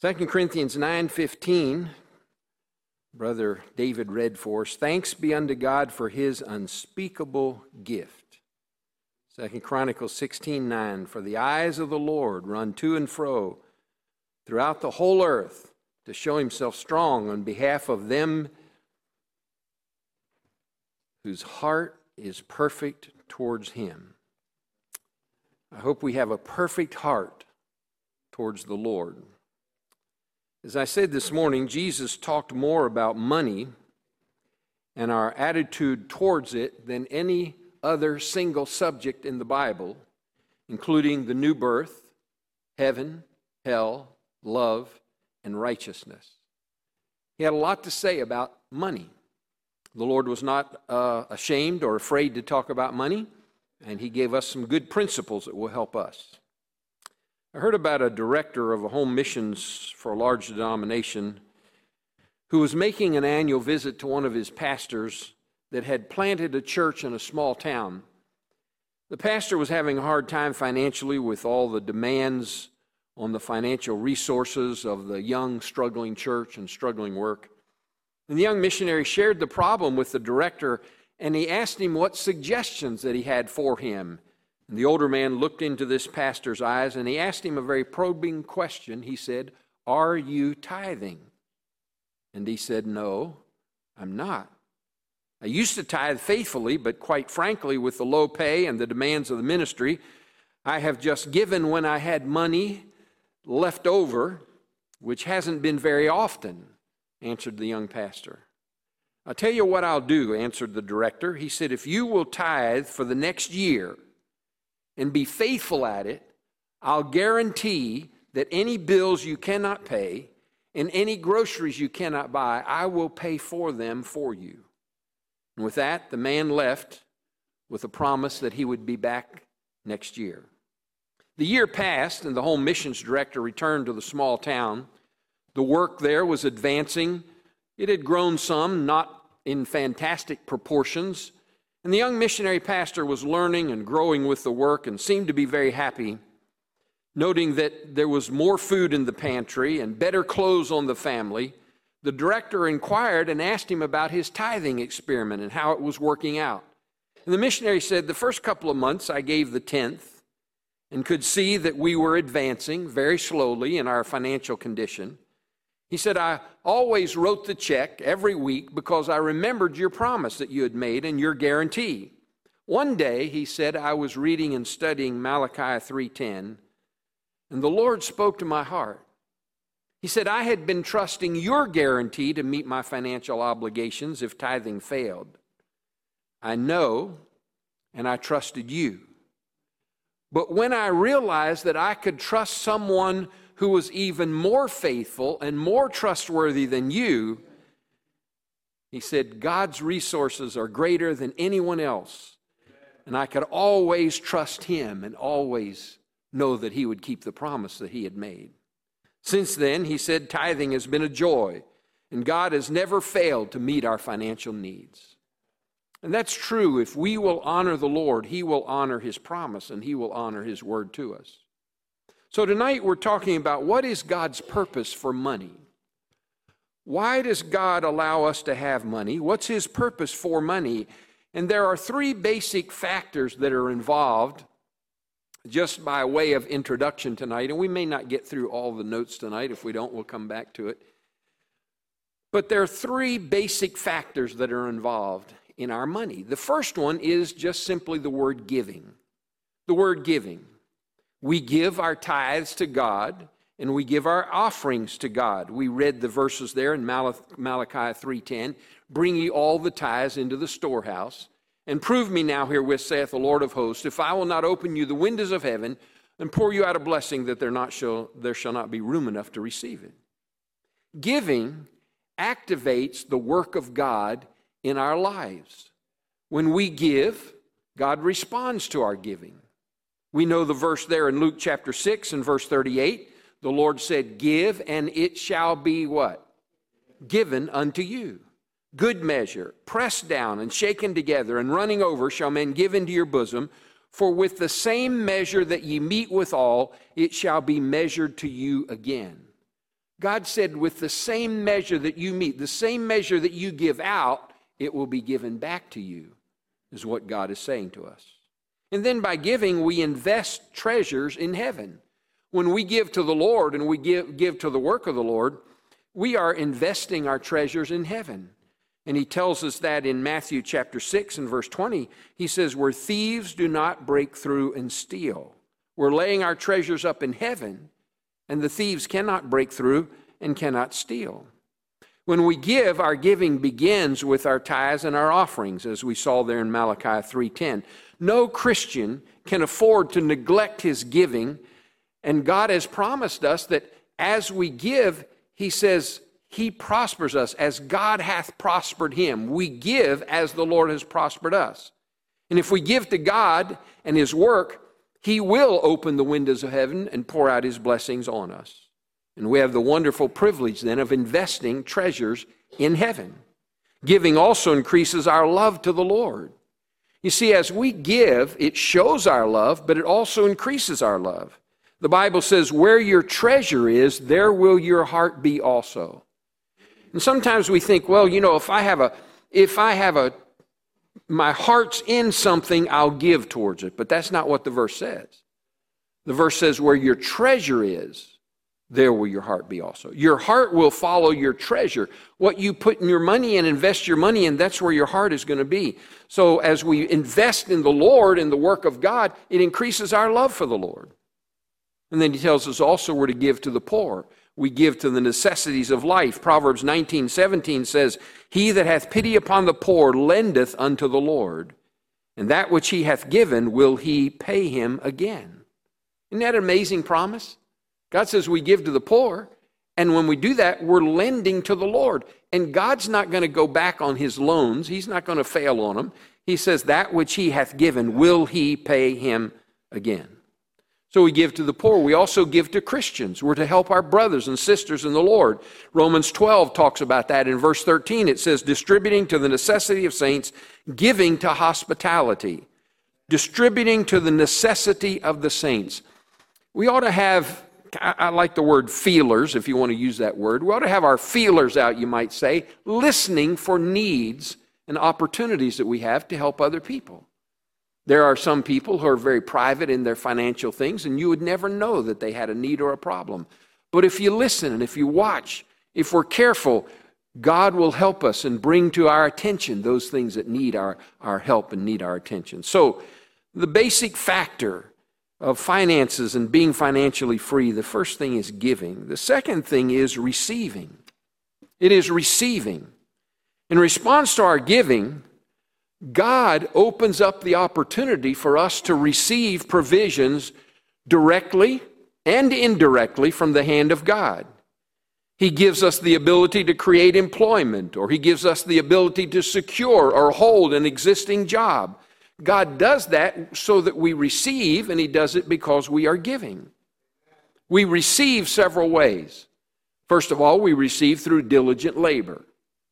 2 Corinthians 9:15 Brother David read for us, thanks be unto God for his unspeakable gift. 2 Chronicles 16:9 For the eyes of the Lord run to and fro throughout the whole earth to show himself strong on behalf of them whose heart is perfect towards him. I hope we have a perfect heart towards the Lord. As I said this morning, Jesus talked more about money and our attitude towards it than any other single subject in the Bible, including the new birth, heaven, hell, love, and righteousness. He had a lot to say about money. The Lord was not uh, ashamed or afraid to talk about money, and He gave us some good principles that will help us. I heard about a director of a home missions for a large denomination who was making an annual visit to one of his pastors that had planted a church in a small town. The pastor was having a hard time financially with all the demands on the financial resources of the young, struggling church and struggling work. And the young missionary shared the problem with the director and he asked him what suggestions that he had for him and the older man looked into this pastor's eyes and he asked him a very probing question. He said, Are you tithing? And he said, No, I'm not. I used to tithe faithfully, but quite frankly, with the low pay and the demands of the ministry, I have just given when I had money left over, which hasn't been very often, answered the young pastor. I'll tell you what I'll do, answered the director. He said, If you will tithe for the next year, and be faithful at it, I'll guarantee that any bills you cannot pay and any groceries you cannot buy, I will pay for them for you. And with that, the man left with a promise that he would be back next year. The year passed, and the home missions director returned to the small town. The work there was advancing. It had grown some, not in fantastic proportions, and the young missionary pastor was learning and growing with the work and seemed to be very happy, noting that there was more food in the pantry and better clothes on the family. The director inquired and asked him about his tithing experiment and how it was working out. And the missionary said, The first couple of months I gave the tenth and could see that we were advancing very slowly in our financial condition. He said, I always wrote the check every week because I remembered your promise that you had made and your guarantee. One day, he said, I was reading and studying Malachi 3:10, and the Lord spoke to my heart. He said, I had been trusting your guarantee to meet my financial obligations if tithing failed. I know, and I trusted you. But when I realized that I could trust someone who was even more faithful and more trustworthy than you, he said, God's resources are greater than anyone else. And I could always trust him and always know that he would keep the promise that he had made. Since then, he said, tithing has been a joy, and God has never failed to meet our financial needs. And that's true. If we will honor the Lord, he will honor his promise and he will honor his word to us. So tonight we're talking about what is God's purpose for money? Why does God allow us to have money? What's his purpose for money? And there are three basic factors that are involved just by way of introduction tonight. And we may not get through all the notes tonight. If we don't, we'll come back to it. But there are three basic factors that are involved in our money. The first one is just simply the word giving. The word giving. We give our tithes to God and we give our offerings to God. We read the verses there in Malachi 3:10, "Bring ye all the tithes into the storehouse, and prove me now herewith saith the Lord of hosts, if I will not open you the windows of heaven and pour you out a blessing that there not shall there shall not be room enough to receive it." Giving activates the work of God in our lives. When we give, God responds to our giving. We know the verse there in Luke chapter 6 and verse 38. The Lord said, Give, and it shall be what? Given unto you. Good measure, pressed down and shaken together and running over, shall men give into your bosom. For with the same measure that ye meet withal, it shall be measured to you again. God said, with the same measure that you meet, the same measure that you give out, it will be given back to you, is what God is saying to us. And then by giving, we invest treasures in heaven. When we give to the Lord and we give, give to the work of the Lord, we are investing our treasures in heaven. And he tells us that in Matthew chapter 6 and verse 20. He says, Where thieves do not break through and steal. We're laying our treasures up in heaven, and the thieves cannot break through and cannot steal. When we give, our giving begins with our tithes and our offerings, as we saw there in Malachi 3:10. No Christian can afford to neglect his giving, and God has promised us that as we give, he says, he prospers us as God hath prospered him. We give as the Lord has prospered us. And if we give to God and his work, he will open the windows of heaven and pour out his blessings on us. And we have the wonderful privilege then of investing treasures in heaven. Giving also increases our love to the Lord. You see, as we give, it shows our love, but it also increases our love. The Bible says, Where your treasure is, there will your heart be also. And sometimes we think, well, you know, if I have a, if I have a, my heart's in something, I'll give towards it. But that's not what the verse says. The verse says, where your treasure is, there will your heart be also. Your heart will follow your treasure. What you put in your money and invest your money in, that's where your heart is going to be. So as we invest in the Lord and the work of God, it increases our love for the Lord. And then he tells us also we're to give to the poor. We give to the necessities of life. Proverbs 19, 17 says, He that hath pity upon the poor lendeth unto the Lord, and that which he hath given will he pay him again. Isn't that an amazing promise? God says we give to the poor, and when we do that, we're lending to the Lord. And God's not going to go back on his loans, He's not going to fail on them. He says, That which he hath given will he pay him again. So we give to the poor. We also give to Christians. We're to help our brothers and sisters in the Lord. Romans 12 talks about that. In verse 13, it says, distributing to the necessity of saints, giving to hospitality. Distributing to the necessity of the saints. We ought to have, I like the word feelers, if you want to use that word. We ought to have our feelers out, you might say, listening for needs and opportunities that we have to help other people. There are some people who are very private in their financial things, and you would never know that they had a need or a problem. But if you listen and if you watch, if we're careful, God will help us and bring to our attention those things that need our, our help and need our attention. So, the basic factor of finances and being financially free, the first thing is giving. The second thing is receiving. It is receiving. In response to our giving, God opens up the opportunity for us to receive provisions directly and indirectly from the hand of God. He gives us the ability to create employment, or He gives us the ability to secure or hold an existing job. God does that so that we receive, and He does it because we are giving. We receive several ways. First of all, we receive through diligent labor.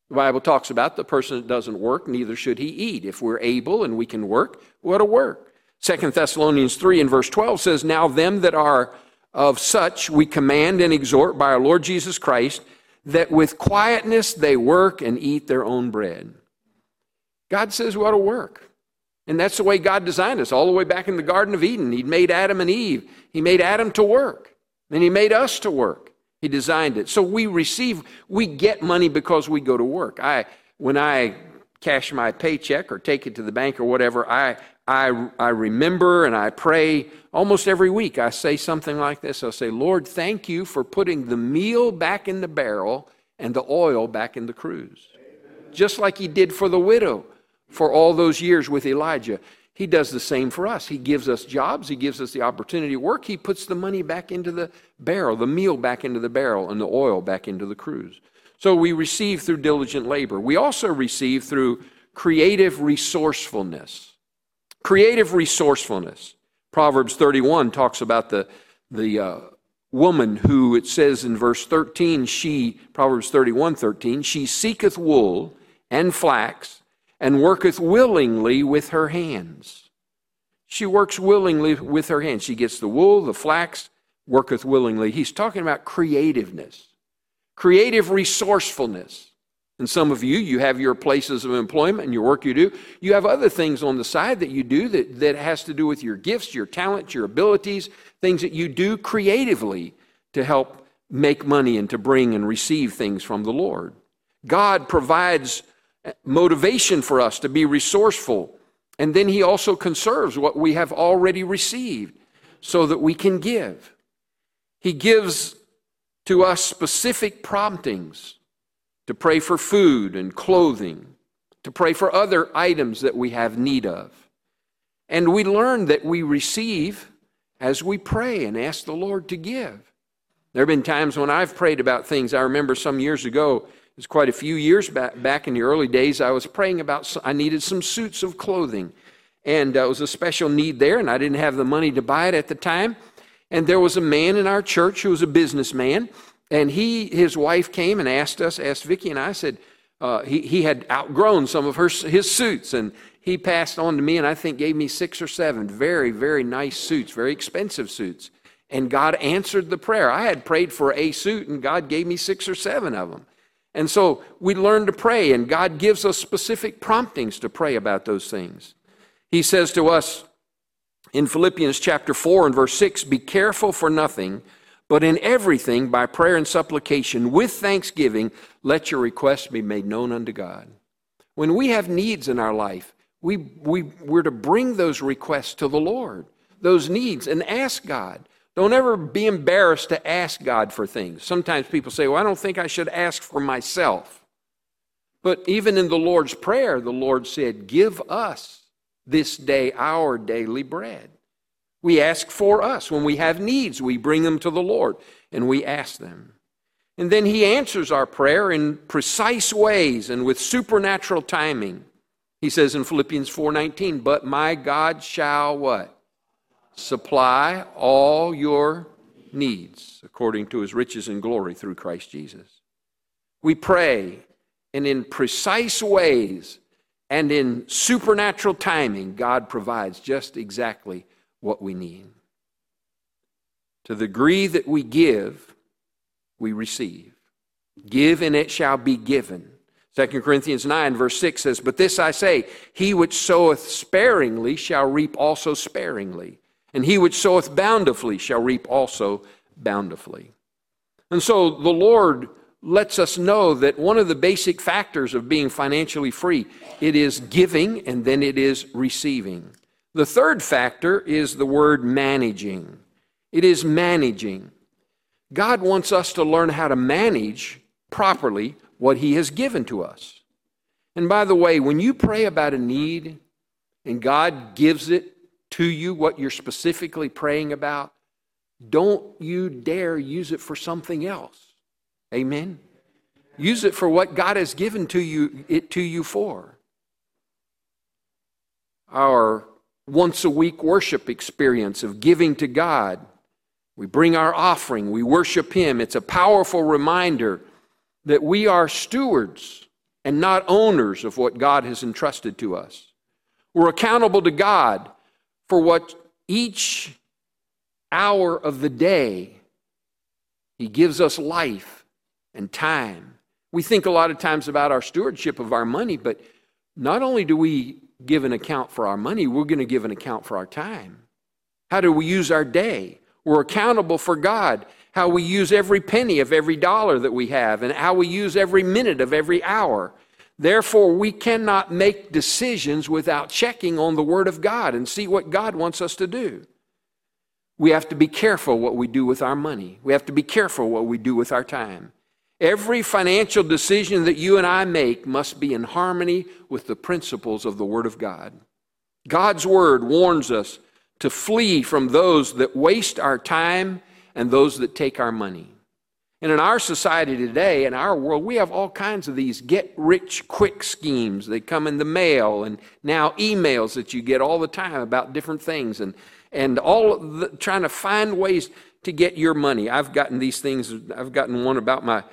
The Bible talks about the person that doesn't work, neither should he eat. If we're able and we can work, we ought to work. Second Thessalonians 3 and verse 12 says, Now them that are of such we command and exhort by our Lord Jesus Christ, that with quietness they work and eat their own bread. God says we ought to work. And that's the way God designed us, all the way back in the Garden of Eden. He made Adam and Eve. He made Adam to work. And He made us to work. He designed it. So we receive, we get money because we go to work. I, when I cash my paycheck or take it to the bank or whatever, I, I, I remember and I pray almost every week. I say something like this I'll say, Lord, thank you for putting the meal back in the barrel and the oil back in the cruse. Just like he did for the widow for all those years with Elijah. He does the same for us. He gives us jobs, He gives us the opportunity to work. He puts the money back into the barrel, the meal back into the barrel, and the oil back into the cruse. So we receive through diligent labor. We also receive through creative resourcefulness. Creative resourcefulness. Proverbs 31 talks about the, the uh, woman who, it says in verse 13, she, Proverbs 31 13, she seeketh wool and flax and worketh willingly with her hands. She works willingly with her hands. She gets the wool, the flax, worketh willingly. He's talking about creativeness. creative resourcefulness. And some of you, you have your places of employment and your work you do. You have other things on the side that you do that, that has to do with your gifts, your talents, your abilities, things that you do creatively to help make money and to bring and receive things from the Lord. God provides motivation for us to be resourceful. And then He also conserves what we have already received so that we can give. He gives to us specific promptings to pray for food and clothing, to pray for other items that we have need of. And we learn that we receive as we pray and ask the Lord to give. There have been times when I've prayed about things. I remember some years ago, it was quite a few years back, back in the early days, I was praying about, I needed some suits of clothing. And uh, it was a special need there, and I didn't have the money to buy it at the time. And there was a man in our church who was a businessman, and he, his wife came and asked us, asked Vicki and I, said, uh, he, he had outgrown some of her, his suits, and he passed on to me, and I think gave me six or seven very, very nice suits, very expensive suits. And God answered the prayer. I had prayed for a suit, and God gave me six or seven of them. And so we learn to pray, and God gives us specific promptings to pray about those things. He says to us in Philippians chapter 4 and verse 6 Be careful for nothing but in everything, by prayer and supplication, with thanksgiving, let your requests be made known unto God. When we have needs in our life, we, we, we're to bring those requests to the Lord, those needs, and ask God. Don't ever be embarrassed to ask God for things. Sometimes people say, Well, I don't think I should ask for myself. But even in the Lord's Prayer, the Lord said, Give us this day our daily bread. We ask for us. When we have needs, we bring them to the Lord and we ask them. And then He answers our prayer in precise ways and with supernatural timing. He says in Philippians 4:19, "But my God shall what? Supply all your needs according to his riches and glory through Christ Jesus." We pray and in precise ways and in supernatural timing God provides just exactly what we need. To the degree that we give, we receive. Give and it shall be given. 2 Corinthians 9, verse 6 says, But this I say, he which soweth sparingly shall reap also sparingly, and he which soweth bountifully shall reap also bountifully. And so the Lord lets us know that one of the basic factors of being financially free, it is giving and then it is receiving. The third factor is the word managing. It is managing. God wants us to learn how to manage properly what He has given to us. And by the way, when you pray about a need and God gives it to you, what you're specifically praying about, don't you dare use it for something else. Amen. Use it for what God has given to you it to you for. Our once a week worship experience of giving to God. We bring our offering, we worship Him. It's a powerful reminder that we are stewards and not owners of what God has entrusted to us. We're accountable to God for what each hour of the day He gives us life and time. We think a lot of times about our stewardship of our money, but not only do we give an account for our money, we're going to give an account for our time. How do we use our day? We're accountable for God, how we use every penny of every dollar that we have, and how we use every minute of every hour. Therefore, we cannot make decisions without checking on the Word of God and see what God wants us to do. We have to be careful what we do with our money. We have to be careful what we do with our time. Every financial decision that you and I make must be in harmony with the principles of the Word of God. God's Word warns us to flee from those that waste our time and those that take our money. And in our society today, in our world, we have all kinds of these get rich quick schemes. They come in the mail and now emails that you get all the time about different things and, and all the, trying to find ways to get your money. I've gotten these things, I've gotten one about my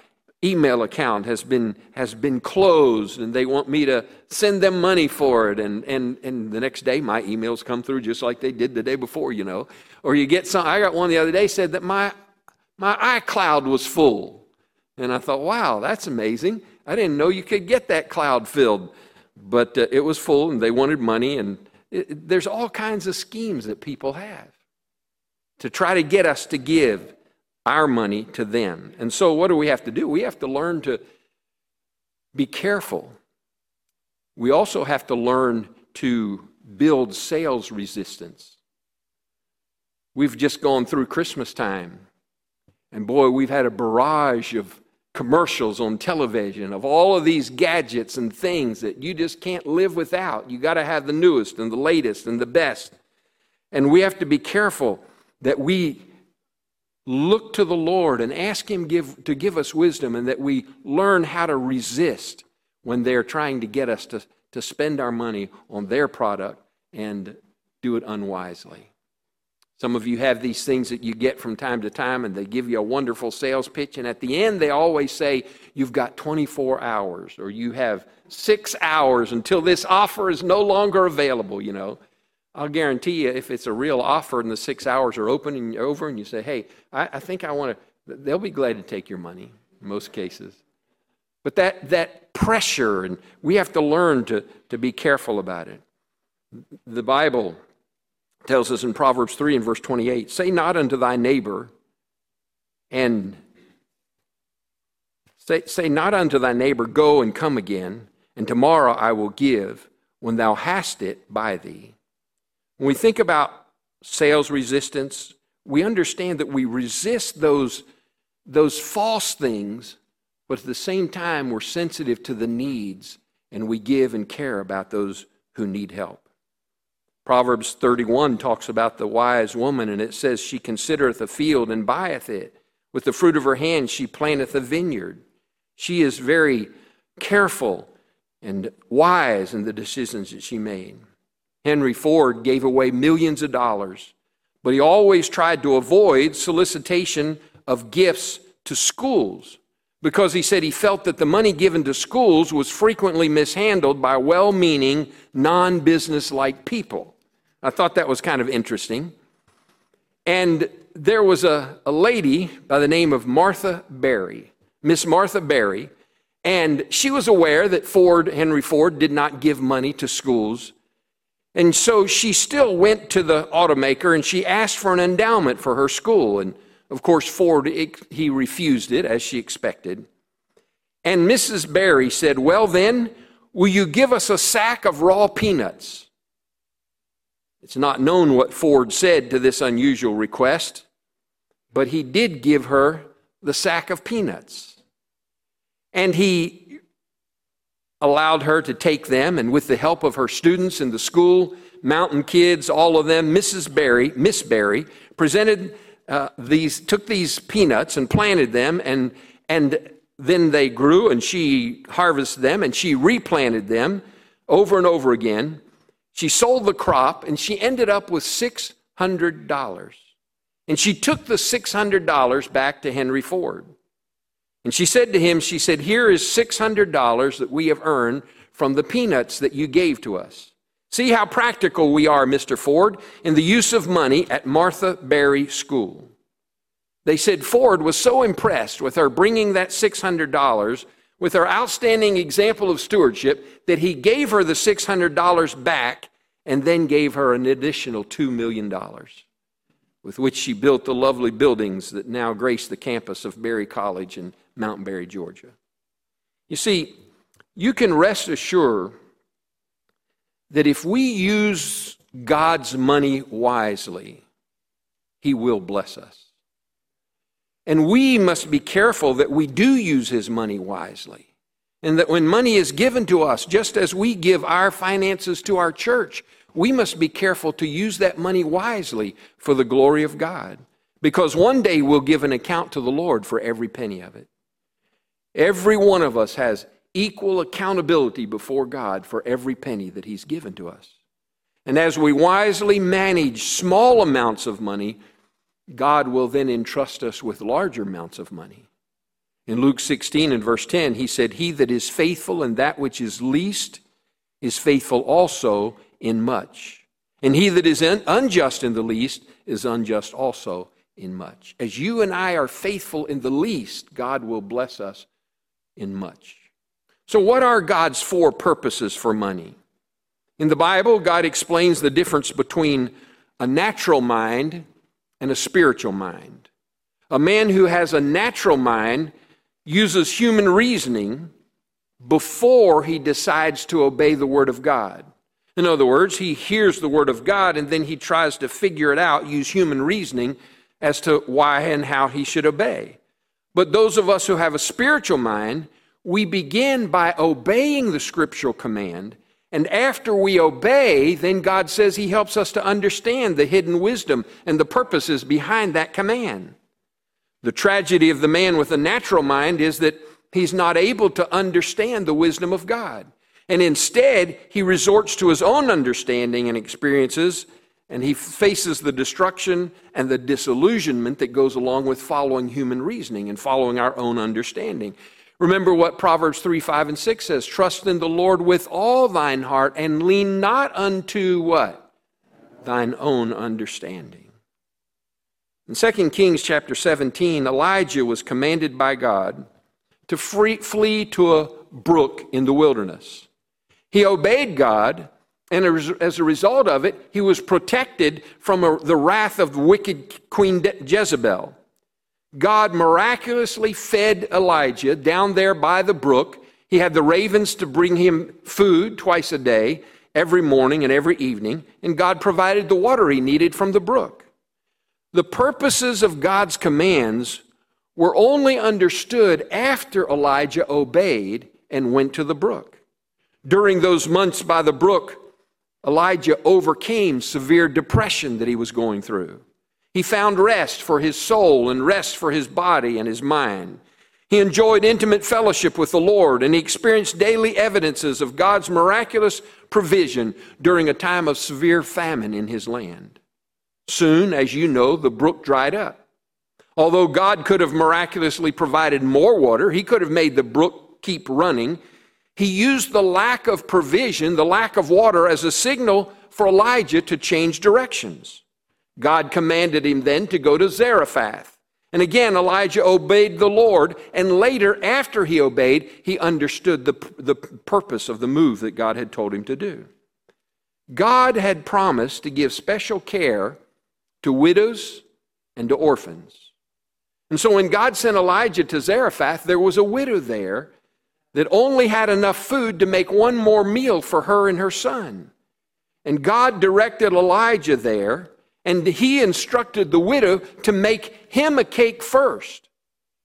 email account has been has been closed and they want me to send them money for it and and and the next day my emails come through just like they did the day before you know or you get some i got one the other day said that my my icloud was full And I thought, wow, that's amazing. I didn't know you could get that cloud filled. But uh, it was full and they wanted money. And it, there's all kinds of schemes that people have to try to get us to give our money to them. And so, what do we have to do? We have to learn to be careful. We also have to learn to build sales resistance. We've just gone through Christmas time, and boy, we've had a barrage of commercials on television of all of these gadgets and things that you just can't live without. You got to have the newest and the latest and the best. And we have to be careful that we look to the Lord and ask Him give, to give us wisdom and that we learn how to resist when they're trying to get us to, to spend our money on their product and do it unwisely. Some of you have these things that you get from time to time, and they give you a wonderful sales pitch. And at the end, they always say, You've got 24 hours, or you have six hours until this offer is no longer available, you know. I'll guarantee you, if it's a real offer and the six hours are open and over, and you say, Hey, I, I think I want to, they'll be glad to take your money in most cases. But that, that pressure, and we have to learn to, to be careful about it. The Bible tells us in Proverbs 3 and verse 28 Say not unto thy neighbor, and say, say not unto thy neighbor, Go and come again, and tomorrow I will give when thou hast it by thee. When we think about sales resistance, we understand that we resist those, those false things, but at the same time, we're sensitive to the needs and we give and care about those who need help. Proverbs 31 talks about the wise woman, and it says, She considereth a field and buyeth it. With the fruit of her hand she planteth a vineyard. She is very careful and wise in the decisions that she made. Henry Ford gave away millions of dollars, but he always tried to avoid solicitation of gifts to schools because he said he felt that the money given to schools was frequently mishandled by well meaning, non business like people. I thought that was kind of interesting. And there was a, a lady by the name of Martha Berry, Miss Martha Berry, and she was aware that Ford, Henry Ford, did not give money to schools. And so she still went to the automaker and she asked for an endowment for her school. And of course, Ford, he refused it as she expected. And Mrs. Berry said, Well, then, will you give us a sack of raw peanuts? It's not known what Ford said to this unusual request, but he did give her the sack of peanuts. And he allowed her to take them, and with the help of her students in the school, mountain kids, all of them, Mrs. Berry, Miss Berry, presented uh, these, took these peanuts and planted them, and, and then they grew, and she harvested them, and she replanted them over and over again. She sold the crop and she ended up with $600. And she took the $600 back to Henry Ford. And she said to him, She said, Here is $600 that we have earned from the peanuts that you gave to us. See how practical we are, Mr. Ford, in the use of money at Martha Berry School. They said Ford was so impressed with her bringing that $600 with her outstanding example of stewardship that he gave her the $600 back and then gave her an additional $2 million, with which she built the lovely buildings that now grace the campus of Berry College in Mount Berry, Georgia. You see, you can rest assured that if we use God's money wisely, He will bless us. And we must be careful that we do use his money wisely. And that when money is given to us, just as we give our finances to our church, we must be careful to use that money wisely for the glory of God. Because one day we'll give an account to the Lord for every penny of it. Every one of us has equal accountability before God for every penny that He's given to us. And as we wisely manage small amounts of money, God will then entrust us with larger amounts of money. In Luke 16 and verse 10, he said, He that is faithful in that which is least is faithful also in much. And he that is unjust in the least is unjust also in much. As you and I are faithful in the least, God will bless us in much. So, what are God's four purposes for money? In the Bible, God explains the difference between a natural mind and a spiritual mind. A man who has a natural mind uses human reasoning before he decides to obey the Word of God. In other words, he hears the Word of God and then he tries to figure it out, use human reasoning as to why and how he should obey. But those of us who have a spiritual mind, we begin by obeying the scriptural command. And after we obey, then God says He helps us to understand the hidden wisdom and the purposes behind that command. The tragedy of the man with a natural mind is that he's not able to understand the wisdom of God. And instead, he resorts to his own understanding and experiences, and he faces the destruction and the disillusionment that goes along with following human reasoning and following our own understanding. Remember what Proverbs 3 5 and 6 says Trust in the Lord with all thine heart and lean not unto what? Thine own understanding. In 2 Kings chapter 17, Elijah was commanded by God to free, flee to a brook in the wilderness. He obeyed God, and as a result of it, he was protected from a, the wrath of wicked Queen Jezebel. God miraculously fed Elijah down there by the brook. He had the ravens to bring him food twice a day, every morning and every evening, and God provided the water he needed from the brook. The purposes of God's commands were only understood after Elijah obeyed and went to the brook. During those months by the brook, Elijah overcame severe depression that he was going through. He found rest for his soul and rest for his body and his mind. He enjoyed intimate fellowship with the Lord and he experienced daily evidences of God's miraculous provision during a time of severe famine in his land. Soon, as you know, the brook dried up. Although God could have miraculously provided more water, he could have made the brook keep running. He used the lack of provision, the lack of water, as a signal for Elijah to change directions. God commanded him then to go to Zarephath. And again, Elijah obeyed the Lord, and later, after he obeyed, he understood the, the purpose of the move that God had told him to do. God had promised to give special care to widows and to orphans. And so when God sent Elijah to Zarephath, there was a widow there that only had enough food to make one more meal for her and her son. And God directed Elijah there and he instructed the widow to make him a cake first.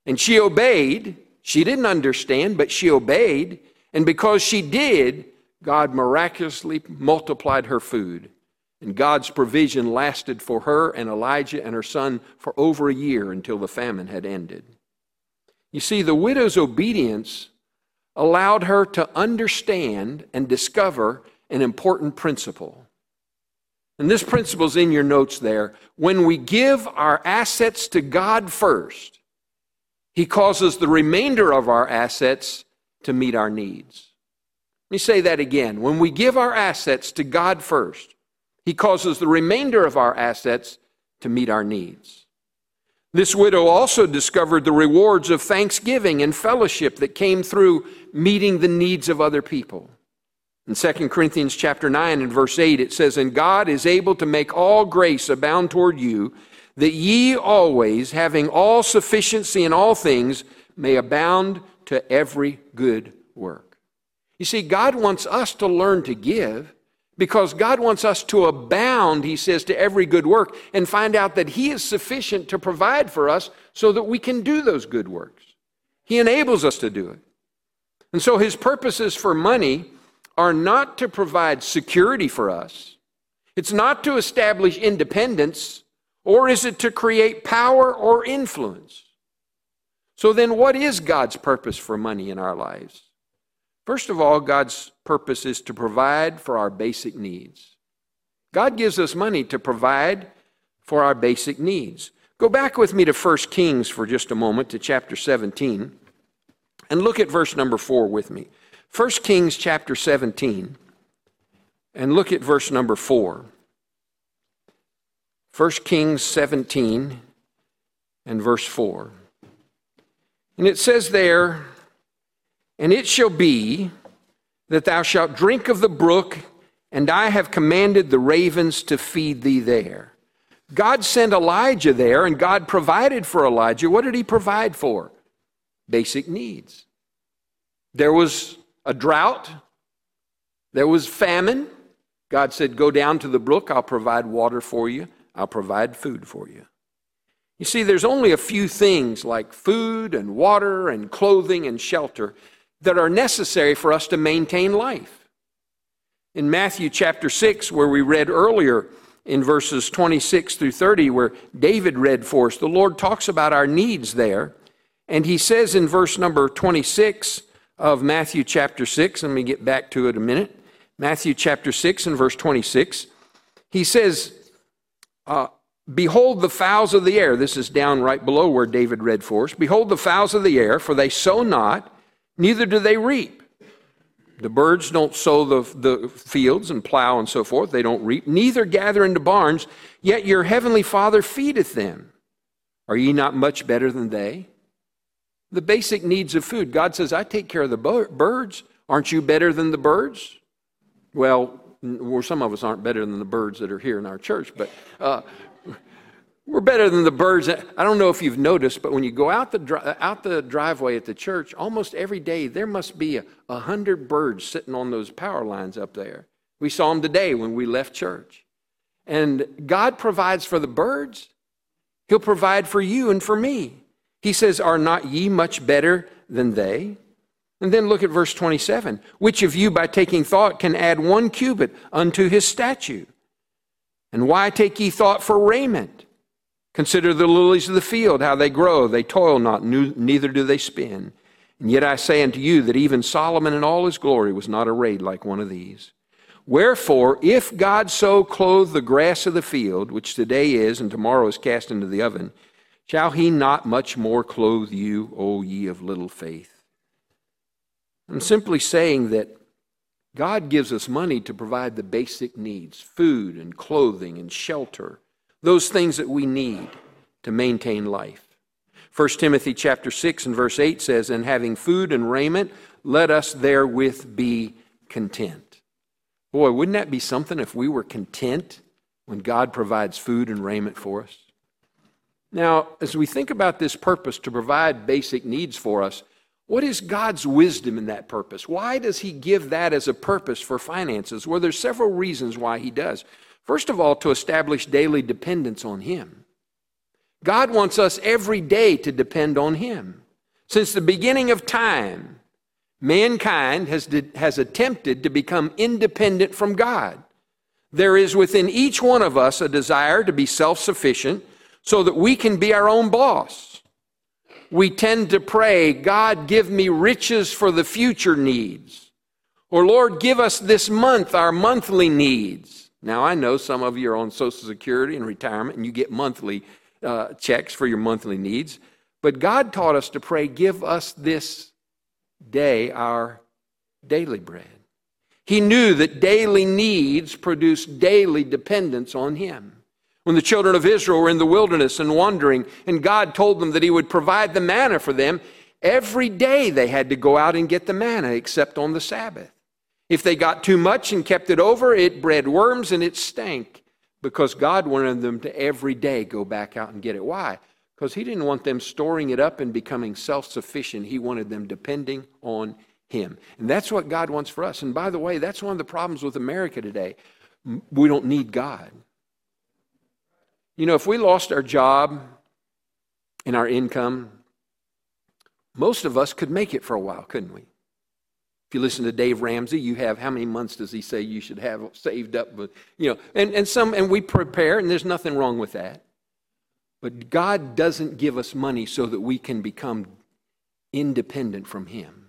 And she obeyed. She didn't understand, but she obeyed. And because she did, God miraculously multiplied her food. And God's provision lasted for her and Elijah and her son for over a year until the famine had ended. You see, the widow's obedience allowed her to understand and discover an important principle. And this principle is in your notes there. When we give our assets to God first, He causes the remainder of our assets to meet our needs. Let me say that again. When we give our assets to God first, He causes the remainder of our assets to meet our needs. This widow also discovered the rewards of thanksgiving and fellowship that came through meeting the needs of other people. In 2 Corinthians chapter 9 and verse 8 it says, "And God is able to make all grace abound toward you, that ye always, having all sufficiency in all things, may abound to every good work." You see, God wants us to learn to give because God wants us to abound, he says, to every good work and find out that he is sufficient to provide for us so that we can do those good works. He enables us to do it. And so his purposes for money are not to provide security for us, it's not to establish independence, or is it to create power or influence? So then, what is God's purpose for money in our lives? First of all, God's purpose is to provide for our basic needs. God gives us money to provide for our basic needs. Go back with me to 1 Kings for just a moment to chapter 17 and look at verse number 4 with me. 1 Kings chapter 17, and look at verse number 4. 1 Kings 17 and verse 4. And it says there, And it shall be that thou shalt drink of the brook, and I have commanded the ravens to feed thee there. God sent Elijah there, and God provided for Elijah. What did he provide for? Basic needs. There was a drought, there was famine. God said, Go down to the brook, I'll provide water for you, I'll provide food for you. You see, there's only a few things like food and water and clothing and shelter that are necessary for us to maintain life. In Matthew chapter 6, where we read earlier in verses 26 through 30, where David read for us, the Lord talks about our needs there. And he says in verse number 26 of Matthew chapter 6, let me get back to it a minute. Matthew chapter 6 and verse 26, he says, uh, Behold the fowls of the air. This is down right below where David read for us. Behold the fowls of the air, for they sow not, neither do they reap. The birds don't sow the, the fields and plow and so forth. They don't reap, neither gather into barns, yet your heavenly Father feedeth them. Are ye not much better than they? The basic needs of food. God says, I take care of the birds. Aren't you better than the birds? Well, well, some of us aren't better than the birds that are here in our church, but uh, we're better than the birds. I don't know if you've noticed, but when you go out the, out the driveway at the church, almost every day there must be a, a hundred birds sitting on those power lines up there. We saw them today when we left church. And God provides for the birds, He'll provide for you and for me. He says, Are not ye much better than they? And then look at verse 27. Which of you, by taking thought, can add one cubit unto his statue? And why take ye thought for raiment? Consider the lilies of the field, how they grow. They toil not, neither do they spin. And yet I say unto you that even Solomon in all his glory was not arrayed like one of these. Wherefore, if God so clothe the grass of the field, which today is and tomorrow is cast into the oven, shall he not much more clothe you, O ye of little faith? I'm simply saying that God gives us money to provide the basic needs food and clothing and shelter those things that we need to maintain life. 1 Timothy chapter 6 and verse 8 says, And having food and raiment, let us therewith be content. Boy, wouldn't that be something if we were content when God provides food and raiment for us? Now, as we think about this purpose to provide basic needs for us, what is God's wisdom in that purpose? Why does He give that as a purpose for finances? Well, there's several reasons why He does. First of all, to establish daily dependence on Him. God wants us every day to depend on Him. Since the beginning of time, mankind has, has attempted to become independent from God. There is within each one of us a desire to be self sufficient so that we can be our own boss. We tend to pray, God, give me riches for the future needs. Or, Lord, give us this month our monthly needs. Now, I know some of you are on Social Security and retirement and you get monthly uh, checks for your monthly needs. But God taught us to pray, give us this day our daily bread. He knew that daily needs produce daily dependence on Him. When the children of Israel were in the wilderness and wandering, and God told them that He would provide the manna for them, every day they had to go out and get the manna except on the Sabbath. If they got too much and kept it over, it bred worms and it stank because God wanted them to every day go back out and get it. Why? Because He didn't want them storing it up and becoming self sufficient. He wanted them depending on Him. And that's what God wants for us. And by the way, that's one of the problems with America today. We don't need God. You know, if we lost our job and our income, most of us could make it for a while, couldn't we? If you listen to Dave Ramsey, you have how many months does he say you should have saved up? But you know, and, and some and we prepare, and there's nothing wrong with that. But God doesn't give us money so that we can become independent from Him,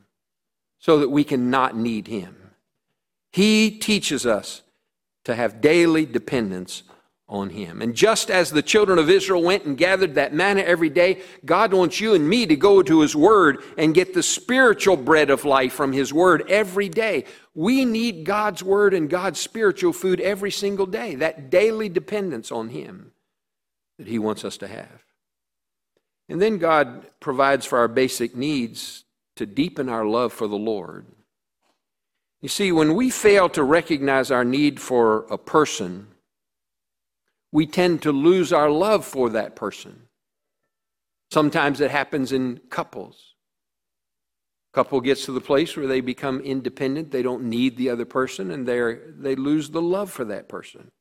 so that we can not need Him. He teaches us to have daily dependence on him. And just as the children of Israel went and gathered that manna every day, God wants you and me to go to his word and get the spiritual bread of life from his word every day. We need God's word and God's spiritual food every single day, that daily dependence on him that he wants us to have. And then God provides for our basic needs to deepen our love for the Lord. You see, when we fail to recognize our need for a person, we tend to lose our love for that person. Sometimes it happens in couples. Couple gets to the place where they become independent, they don't need the other person, and they they lose the love for that person.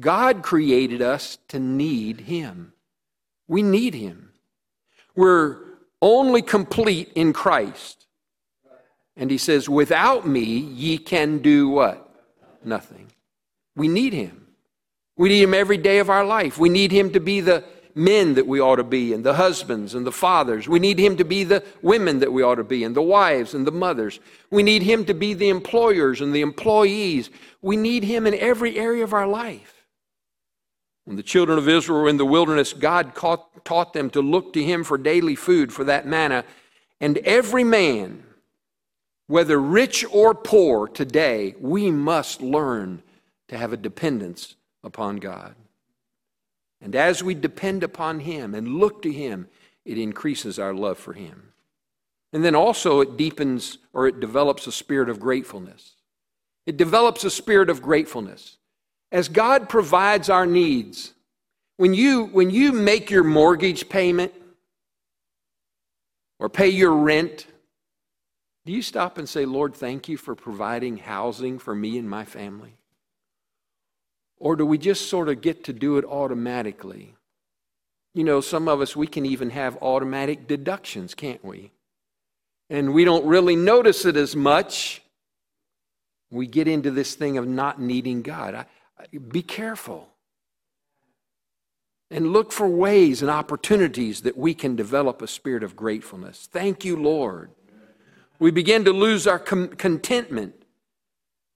God created us to need Him. We need Him. We're only complete in Christ. And He says, Without me, ye can do what? Nothing. We need Him. We need Him every day of our life. We need Him to be the men that we ought to be, and the husbands and the fathers. We need Him to be the women that we ought to be, and the wives and the mothers. We need Him to be the employers and the employees. We need Him in every area of our life. When the children of Israel were in the wilderness, God taught them to look to Him for daily food, for that manna. And every man, whether rich or poor today, we must learn to have a dependence upon God. And as we depend upon Him and look to Him, it increases our love for Him. And then also it deepens or it develops a spirit of gratefulness. It develops a spirit of gratefulness. As God provides our needs, when you, when you make your mortgage payment or pay your rent, do you stop and say, Lord, thank you for providing housing for me and my family? Or do we just sort of get to do it automatically? You know, some of us, we can even have automatic deductions, can't we? And we don't really notice it as much. We get into this thing of not needing God. I, I, be careful. And look for ways and opportunities that we can develop a spirit of gratefulness. Thank you, Lord. We begin to lose our com- contentment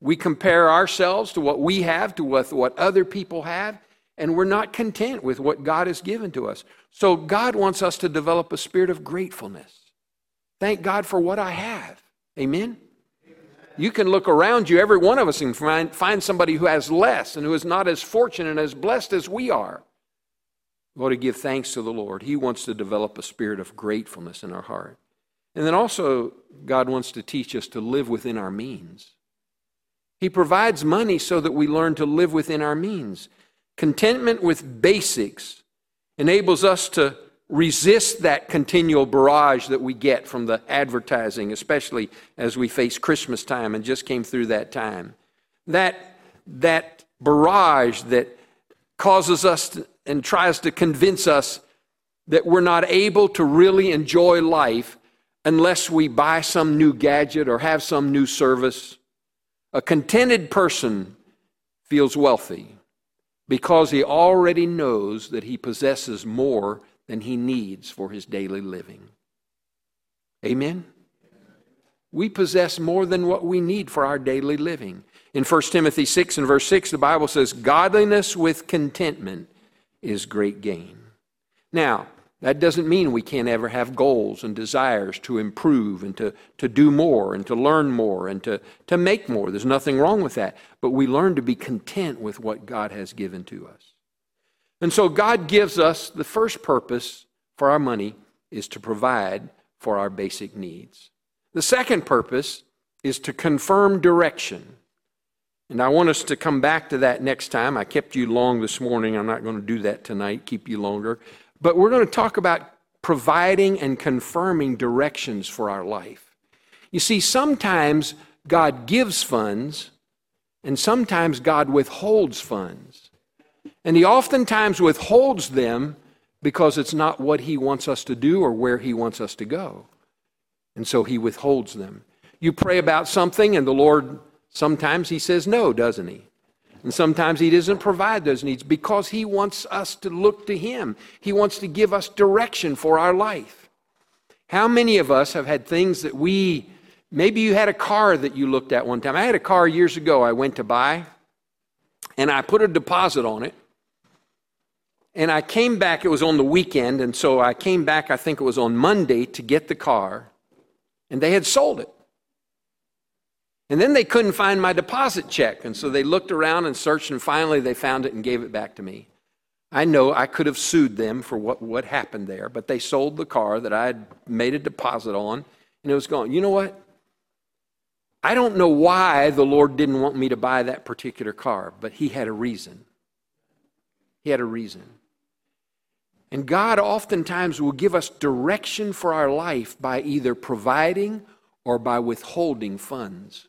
we compare ourselves to what we have, to what, what other people have, and we're not content with what God has given to us. So God wants us to develop a spirit of gratefulness. Thank God for what I have. Amen? You can look around you, every one of us, and find, find somebody who has less and who is not as fortunate and as blessed as we are. We ought to give thanks to the Lord. He wants to develop a spirit of gratefulness in our heart. And then also, God wants to teach us to live within our means. He provides money so that we learn to live within our means. Contentment with basics enables us to resist that continual barrage that we get from the advertising, especially as we face Christmas time and just came through that time. That, that barrage that causes us to, and tries to convince us that we're not able to really enjoy life unless we buy some new gadget or have some new service a contented person feels wealthy because he already knows that he possesses more than he needs for his daily living. Amen? We possess more than what we need for our daily living. In 1 Timothy 6 and verse 6, the Bible says, Godliness with contentment is great gain. Now, that doesn't mean we can't ever have goals and desires to improve and to, to do more and to learn more and to, to make more. There's nothing wrong with that. But we learn to be content with what God has given to us. And so God gives us the first purpose for our money is to provide for our basic needs. The second purpose is to confirm direction. And I want us to come back to that next time. I kept you long this morning. I'm not going to do that tonight, keep you longer. But we're going to talk about providing and confirming directions for our life. You see, sometimes God gives funds, and sometimes God withholds funds. And He oftentimes withholds them because it's not what He wants us to do or where He wants us to go. And so He withholds them. You pray about something, and the Lord sometimes He says no, doesn't He? And sometimes He doesn't provide those needs because He wants us to look to Him. He wants to give us direction for our life. How many of us have had things that we, maybe you had a car that you looked at one time. I had a car years ago I went to buy, and I put a deposit on it. And I came back, it was on the weekend, and so I came back, I think it was on Monday, to get the car, and they had sold it. And then they couldn't find my deposit check. And so they looked around and searched, and finally they found it and gave it back to me. I know I could have sued them for what, what happened there, but they sold the car that I had made a deposit on, and it was gone. You know what? I don't know why the Lord didn't want me to buy that particular car, but He had a reason. He had a reason. And God oftentimes will give us direction for our life by either providing or by withholding funds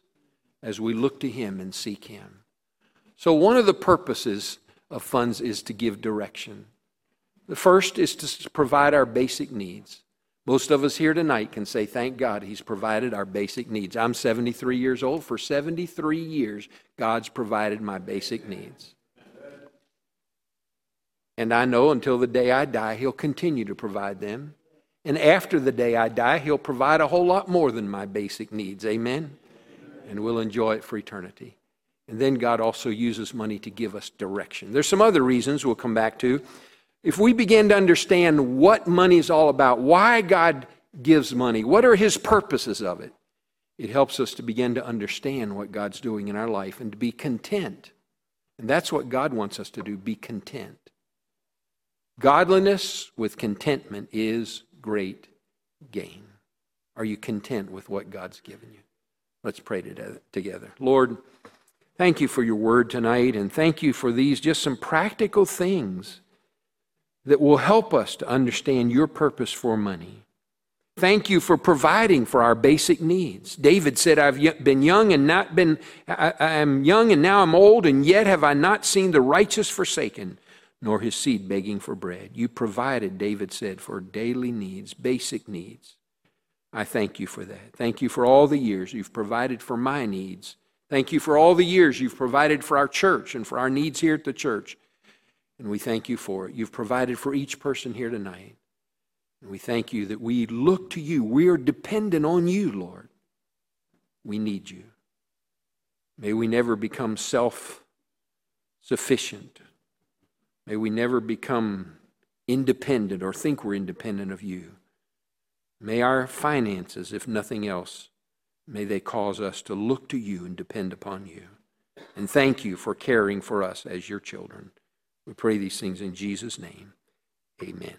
as we look to Him and seek Him. So, one of the purposes of funds is to give direction. The first is to provide our basic needs. Most of us here tonight can say, Thank God He's provided our basic needs. I'm 73 years old. For 73 years, God's provided my basic needs. And I know until the day I die, He'll continue to provide them. And after the day I die, He'll provide a whole lot more than my basic needs. Amen? And we'll enjoy it for eternity. And then God also uses money to give us direction. There's some other reasons we'll come back to. If we begin to understand what money is all about, why God gives money, what are His purposes of it, it helps us to begin to understand what God's doing in our life and to be content. And that's what God wants us to do be content. Godliness with contentment is great gain. Are you content with what God's given you? Let's pray together. Lord, thank you for your word tonight, and thank you for these just some practical things that will help us to understand your purpose for money. Thank you for providing for our basic needs. David said, I've been young and not been, I, am young and now I'm old, and yet have I not seen the righteous forsaken nor his seed begging for bread. You provided, David said, for daily needs, basic needs. I thank you for that. Thank you for all the years you've provided for my needs. Thank you for all the years you've provided for our church and for our needs here at the church. And we thank you for it. You've provided for each person here tonight. And we thank you that we look to you. We are dependent on you, Lord. We need you. May we never become self sufficient May we never become independent or think we're independent of you. May our finances, if nothing else, may they cause us to look to you and depend upon you. And thank you for caring for us as your children. We pray these things in Jesus' name. Amen.